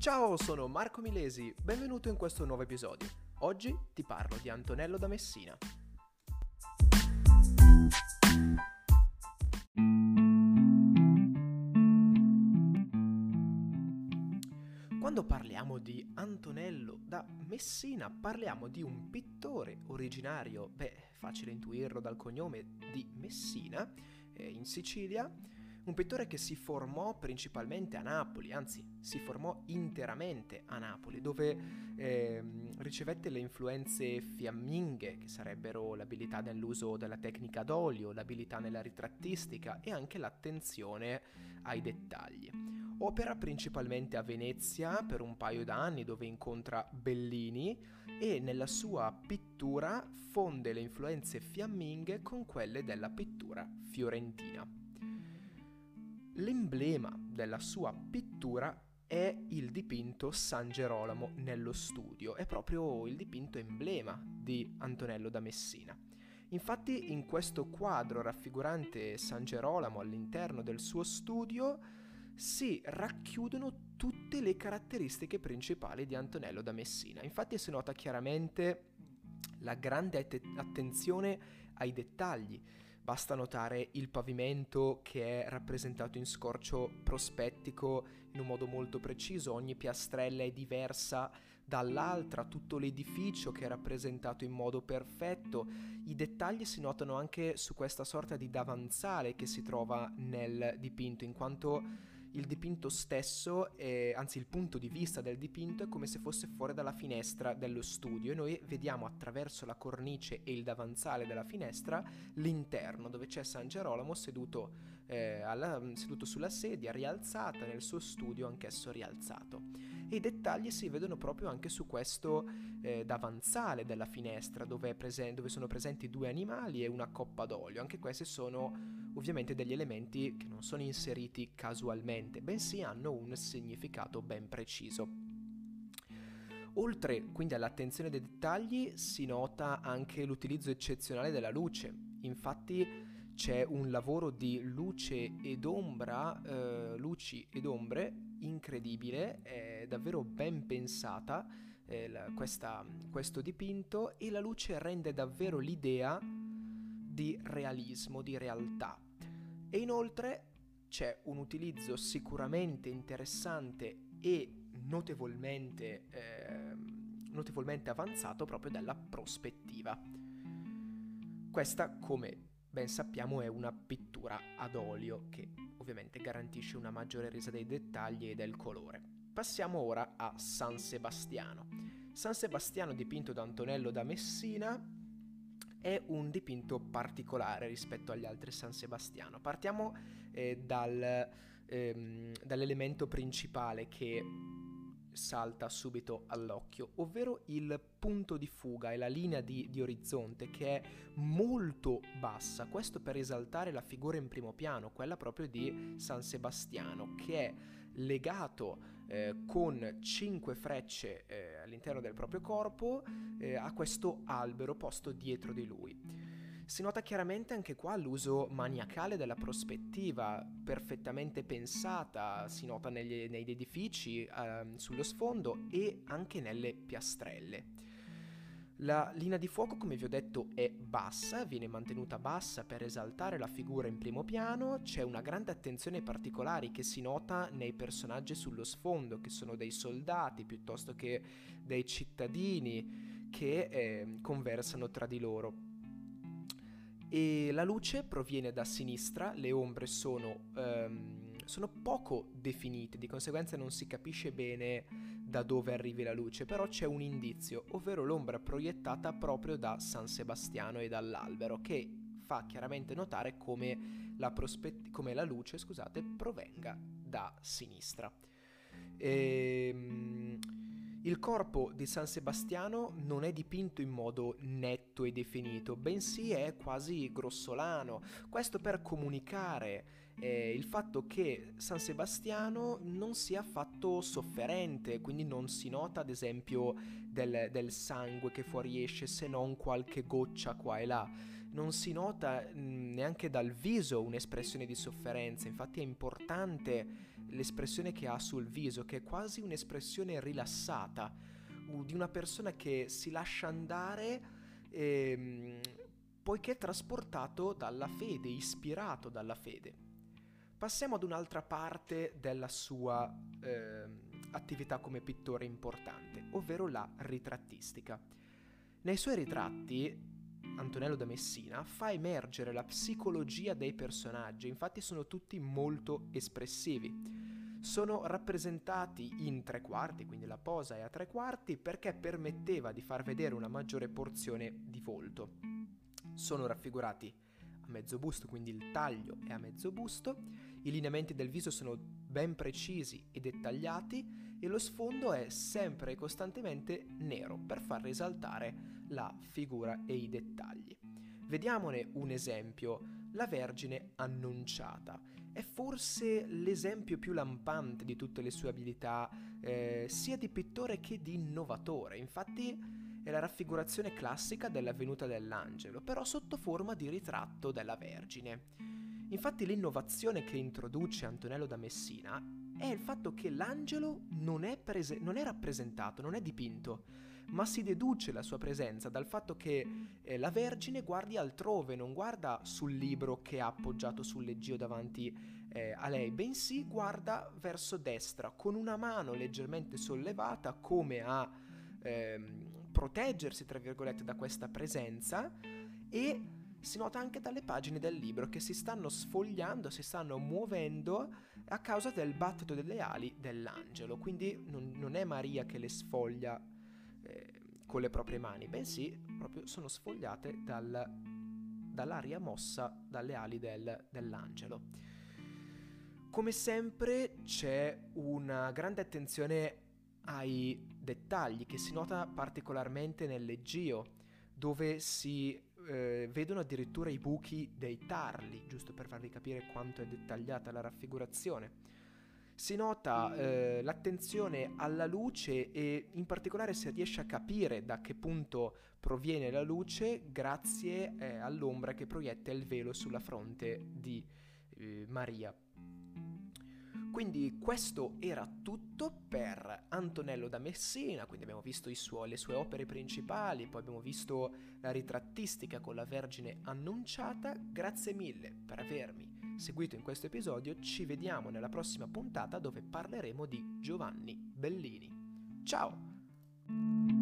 Ciao, sono Marco Milesi, benvenuto in questo nuovo episodio. Oggi ti parlo di Antonello da Messina. Quando parliamo di Antonello da Messina, parliamo di un pittore originario, beh, facile intuirlo dal cognome di Messina, eh, in Sicilia, un pittore che si formò principalmente a Napoli, anzi si formò interamente a Napoli, dove eh, ricevette le influenze fiamminghe, che sarebbero l'abilità nell'uso della tecnica d'olio, l'abilità nella ritrattistica e anche l'attenzione ai dettagli. Opera principalmente a Venezia per un paio d'anni dove incontra Bellini e nella sua pittura fonde le influenze fiamminghe con quelle della pittura fiorentina. L'emblema della sua pittura è il dipinto San Gerolamo nello studio, è proprio il dipinto emblema di Antonello da Messina. Infatti in questo quadro raffigurante San Gerolamo all'interno del suo studio si racchiudono tutte le caratteristiche principali di Antonello da Messina. Infatti si nota chiaramente la grande attenzione ai dettagli, Basta notare il pavimento che è rappresentato in scorcio prospettico in un modo molto preciso, ogni piastrella è diversa dall'altra, tutto l'edificio che è rappresentato in modo perfetto. I dettagli si notano anche su questa sorta di davanzale che si trova nel dipinto, in quanto il dipinto stesso, è, anzi il punto di vista del dipinto è come se fosse fuori dalla finestra dello studio e noi vediamo attraverso la cornice e il davanzale della finestra l'interno dove c'è San Gerolamo seduto, eh, alla, seduto sulla sedia, rialzata nel suo studio, anch'esso rialzato. E i dettagli si vedono proprio anche su questo eh, davanzale della finestra dove, presen- dove sono presenti due animali e una coppa d'olio. Anche questi sono ovviamente degli elementi che non sono inseriti casualmente, bensì hanno un significato ben preciso. Oltre quindi all'attenzione dei dettagli si nota anche l'utilizzo eccezionale della luce, infatti c'è un lavoro di luce ed ombra, eh, luci ed ombre incredibile, è davvero ben pensata eh, la, questa, questo dipinto e la luce rende davvero l'idea di realismo, di realtà. E inoltre c'è un utilizzo sicuramente interessante e notevolmente, eh, notevolmente avanzato proprio della prospettiva. Questa, come ben sappiamo, è una pittura ad olio che ovviamente garantisce una maggiore resa dei dettagli e del colore. Passiamo ora a San Sebastiano. San Sebastiano dipinto da Antonello da Messina è un dipinto particolare rispetto agli altri San Sebastiano. Partiamo eh, dal, ehm, dall'elemento principale che salta subito all'occhio, ovvero il punto di fuga e la linea di, di, orizzonte che è molto bassa, questo per esaltare la figura in primo piano, quella proprio di San Sebastiano, che è legato eh, con cinque frecce eh, all'interno del proprio corpo eh, a questo albero posto dietro di lui. Si nota chiaramente anche qua l'uso maniacale della prospettiva, perfettamente pensata, si nota negli, negli edifici, eh, sullo sfondo e anche nelle piastrelle. La linea di fuoco, come vi ho detto, è bassa, viene mantenuta bassa per esaltare la figura in primo piano, c'è una grande attenzione ai particolari che si nota nei personaggi sullo sfondo, che sono dei soldati piuttosto che dei cittadini che eh, conversano tra di loro. E la luce proviene da sinistra, le ombre sono, um, sono poco definite, di conseguenza non si capisce bene da dove arrivi la luce, però c'è un indizio, ovvero l'ombra proiettata proprio da San Sebastiano e dall'albero, che fa chiaramente notare come la, prospett- come la luce scusate, provenga da sinistra. Ehm, il corpo di San Sebastiano non è dipinto in modo netto e definito, bensì è quasi grossolano, questo per comunicare eh, il fatto che San Sebastiano non sia affatto sofferente, quindi non si nota ad esempio del, del sangue che fuoriesce se non qualche goccia qua e là. Non si nota mm, neanche dal viso un'espressione di sofferenza, infatti è importante l'espressione che ha sul viso, che è quasi un'espressione rilassata, di una persona che si lascia andare ehm, poiché è trasportato dalla fede, ispirato dalla fede. Passiamo ad un'altra parte della sua eh, attività come pittore importante, ovvero la ritrattistica. Nei suoi ritratti Antonello da Messina fa emergere la psicologia dei personaggi, infatti sono tutti molto espressivi. Sono rappresentati in tre quarti, quindi la posa è a tre quarti, perché permetteva di far vedere una maggiore porzione di volto. Sono raffigurati a mezzo busto, quindi il taglio è a mezzo busto, i lineamenti del viso sono ben precisi e dettagliati e lo sfondo è sempre e costantemente nero per far risaltare la figura e i dettagli. Vediamone un esempio, la Vergine annunciata. È forse l'esempio più lampante di tutte le sue abilità, eh, sia di pittore che di innovatore. Infatti è la raffigurazione classica della venuta dell'angelo, però sotto forma di ritratto della Vergine. Infatti l'innovazione che introduce Antonello da Messina è il fatto che l'angelo non è, prese- non è rappresentato, non è dipinto, ma si deduce la sua presenza dal fatto che eh, la Vergine guardi altrove, non guarda sul libro che ha appoggiato sul leggio davanti eh, a lei, bensì guarda verso destra, con una mano leggermente sollevata come a ehm, proteggersi, tra virgolette, da questa presenza e si nota anche dalle pagine del libro che si stanno sfogliando, si stanno muovendo a causa del battito delle ali dell'angelo. Quindi non, non è Maria che le sfoglia con le proprie mani, bensì proprio sono sfogliate dal, dall'aria mossa dalle ali del, dell'angelo. Come sempre c'è una grande attenzione ai dettagli che si nota particolarmente nel leggio, dove si eh, vedono addirittura i buchi dei tarli, giusto per farvi capire quanto è dettagliata la raffigurazione. Si nota eh, l'attenzione alla luce e in particolare si riesce a capire da che punto proviene la luce grazie eh, all'ombra che proietta il velo sulla fronte di eh, Maria. Quindi questo era tutto per Antonello da Messina, quindi abbiamo visto suo, le sue opere principali, poi abbiamo visto la ritrattistica con la Vergine annunciata. Grazie mille per avermi seguito in questo episodio, ci vediamo nella prossima puntata dove parleremo di Giovanni Bellini. Ciao!